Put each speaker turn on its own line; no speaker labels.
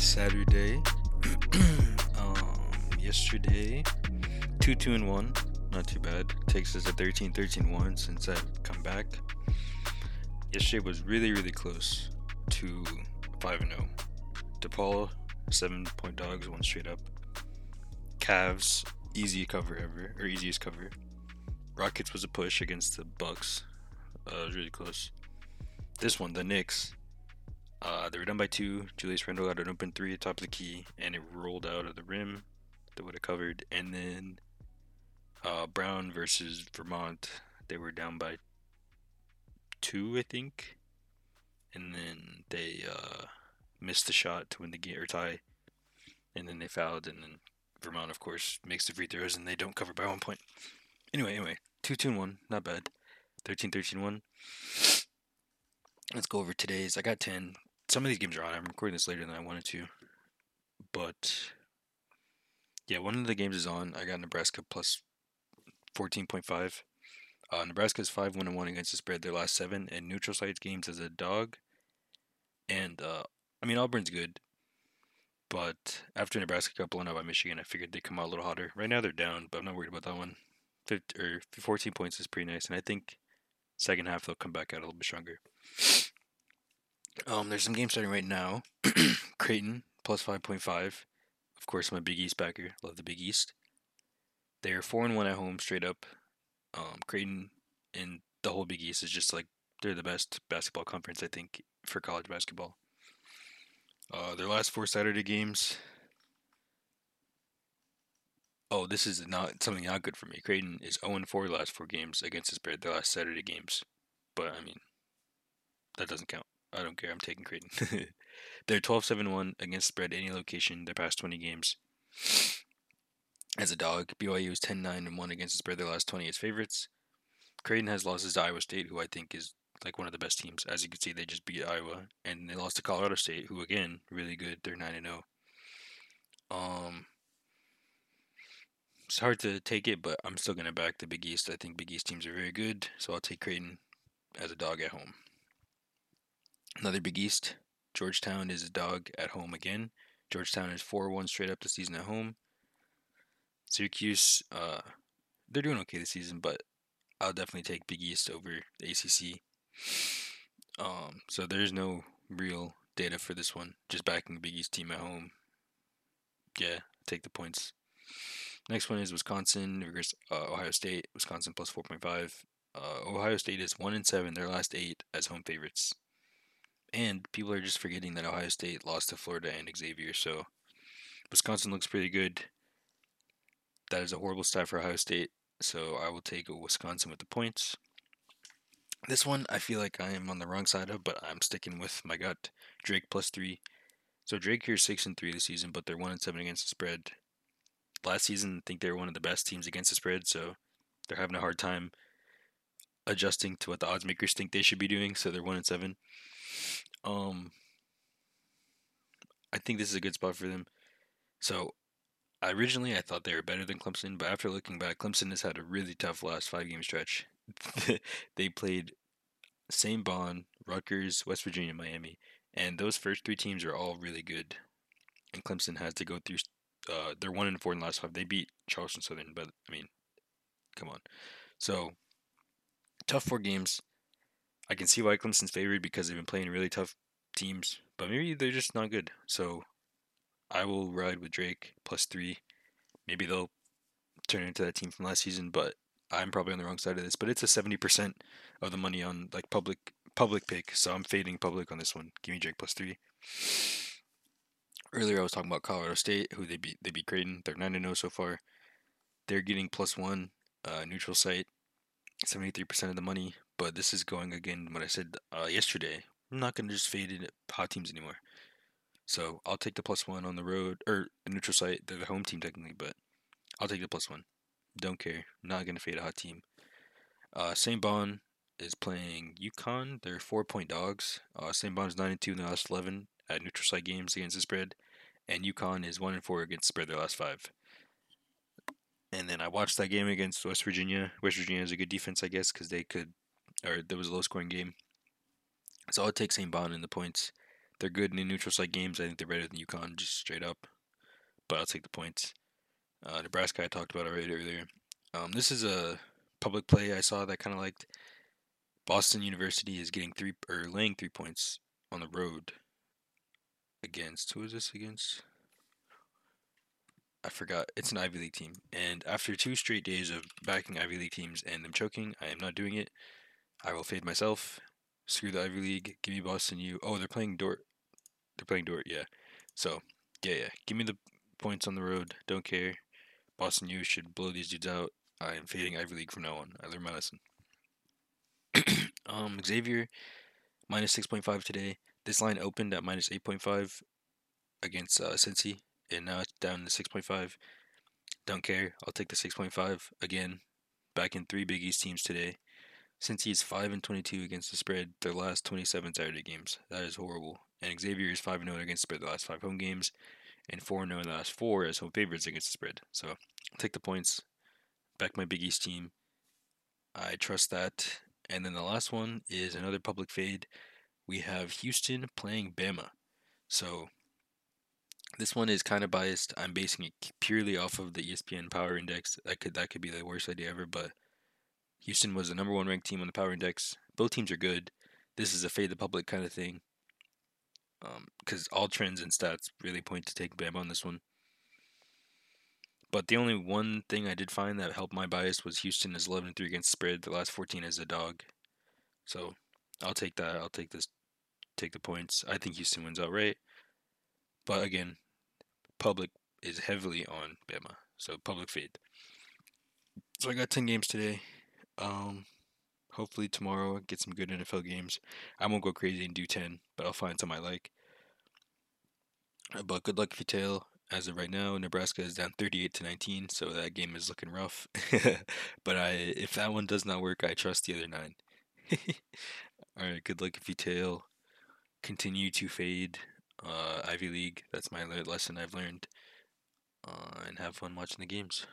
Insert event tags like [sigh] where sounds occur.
Saturday. [clears throat] um, yesterday, 2 2 and 1. Not too bad. Takes us to 13 13 1 since I've come back. Yesterday was really, really close to 5 0. DePaul, 7 point dogs, won straight up. Cavs, easy cover ever, or easiest cover. Rockets was a push against the Bucks. Uh, it was really close. This one, the Knicks, uh, they were done by two. Julius Randle got an open three at top of the key, and it rolled out of the rim. That would have covered. And then uh, Brown versus Vermont, they were down by two, I think. And then they uh, missed the shot to win the game or tie. And then they fouled, and then Vermont, of course, makes the free throws, and they don't cover by one point. Anyway, anyway, 2 2 1, not bad. 13 13 1. Let's go over today's. I got 10 some of these games are on. I'm recording this later than I wanted to, but yeah, one of the games is on. I got Nebraska plus fourteen point five. Uh, Nebraska is five one and one against the spread their last seven, and neutral sites games as a dog. And uh, I mean Auburn's good, but after Nebraska got blown out by Michigan, I figured they'd come out a little hotter. Right now they're down, but I'm not worried about that one. 50, or 14 points is pretty nice, and I think second half they'll come back out a little bit stronger. Um, there's some games starting right now. [clears throat] Creighton plus five point five. Of course, I'm a Big East backer. Love the Big East. They're four and one at home, straight up. Um, Creighton and the whole Big East is just like they're the best basketball conference I think for college basketball. Uh, their last four Saturday games. Oh, this is not something not good for me. Creighton is 0 4 the last four games against the spread, their last Saturday games. But I mean, that doesn't count. I don't care. I'm taking Creighton. [laughs] They're 12 7 1 against spread any location their past 20 games. As a dog, BYU is 10 9 and 1 against the spread their last 20 as favorites. Creighton has losses to Iowa State, who I think is like one of the best teams. As you can see, they just beat Iowa, and they lost to Colorado State, who again really good. They're nine and zero. Oh. Um, it's hard to take it, but I'm still gonna back the Big East. I think Big East teams are very good, so I'll take Creighton as a dog at home. Another Big East. Georgetown is a dog at home again. Georgetown is 4 1 straight up the season at home. Syracuse, uh, they're doing okay this season, but I'll definitely take Big East over the ACC. Um, so there's no real data for this one. Just backing Big East team at home. Yeah, take the points. Next one is Wisconsin versus uh, Ohio State. Wisconsin plus 4.5. Uh, Ohio State is 1 and 7, their last eight as home favorites. And people are just forgetting that Ohio State lost to Florida and Xavier. So Wisconsin looks pretty good. That is a horrible stat for Ohio State. So I will take Wisconsin with the points. This one I feel like I am on the wrong side of, but I'm sticking with my gut. Drake plus three. So Drake here six and three this season, but they're one and seven against the spread. Last season, I think they were one of the best teams against the spread, so they're having a hard time adjusting to what the odds makers think they should be doing. So they're one and seven. Um, I think this is a good spot for them. So, originally I thought they were better than Clemson, but after looking back, Clemson has had a really tough last five game stretch. [laughs] they played St. Bon, Rutgers, West Virginia, Miami, and those first three teams are all really good. And Clemson has to go through. Uh, they're one and four in the last five. They beat Charleston Southern, but I mean, come on. So tough four games. I can see why Clemson's favored because they've been playing really tough teams, but maybe they're just not good. So I will ride with Drake plus three. Maybe they'll turn into that team from last season, but I'm probably on the wrong side of this. But it's a seventy percent of the money on like public public pick, so I'm fading public on this one. Give me Drake plus three. Earlier I was talking about Colorado State, who they beat they beat Creighton. They're nine to zero so far. They're getting plus one uh, neutral site, seventy three percent of the money. But this is going again what I said uh, yesterday. I'm not gonna just fade in hot teams anymore. So I'll take the plus one on the road or neutral site. They're the home team technically, but I'll take the plus one. Don't care. Not gonna fade a hot team. Uh, St. Bon is playing UConn. They're four point dogs. Uh, St. Bon is nine and two in the last eleven at neutral site games against the spread, and UConn is one and four against the spread their last five. And then I watched that game against West Virginia. West Virginia is a good defense, I guess, because they could or there was a low scoring game. So I'll take St. Bon in the points. They're good in neutral site games. I think they're better than UConn, just straight up. But I'll take the points. Uh, Nebraska, I talked about already earlier. Um, this is a public play I saw that kind of liked. Boston University is getting three or laying three points on the road against who is this against? I forgot. It's an Ivy League team. And after two straight days of backing Ivy League teams and them choking, I am not doing it. I will fade myself. Screw the Ivy League. Give me Boston U. Oh, they're playing Dordt. They're playing Dordt, yeah. So, yeah, yeah. Give me the points on the road. Don't care. Boston U should blow these dudes out. I am fading Ivy League from now on. I learned my lesson. [clears throat] um, Xavier minus 6.5 today. This line opened at minus 8.5 against uh, Cincy, and now it's down to 6.5. Don't care. I'll take the 6.5 again. Back in three Big East teams today. Cincy is 5 and 22 against the spread their last 27 Saturday games. That is horrible. And Xavier is 5 and 0 against the spread the last five home games, and 4 0 in the last four as home favorites against the spread. So take the points. Back my Big East team. I trust that. And then the last one is another public fade. We have Houston playing Bama. So this one is kind of biased. I'm basing it purely off of the ESPN Power Index. That could that could be the worst idea ever, but Houston was the number one ranked team on the Power Index. Both teams are good. This is a fade the public kind of thing. Because um, all trends and stats really point to take Bama on this one. But the only one thing I did find that helped my bias was Houston is 11 3 against spread. The last 14 as a dog. So I'll take that. I'll take this. Take the points. I think Houston wins outright. But again, public is heavily on Bama. So public fade. So I got 10 games today. Um, hopefully tomorrow I get some good NFL games. I won't go crazy and do 10, but I'll find some I like. But good luck if you tail as of right now, Nebraska is down 38 to 19, so that game is looking rough. [laughs] but I, if that one does not work, I trust the other nine. [laughs] All right, good luck if you tail. Continue to fade uh, Ivy League. That's my lesson I've learned. Uh, and have fun watching the games.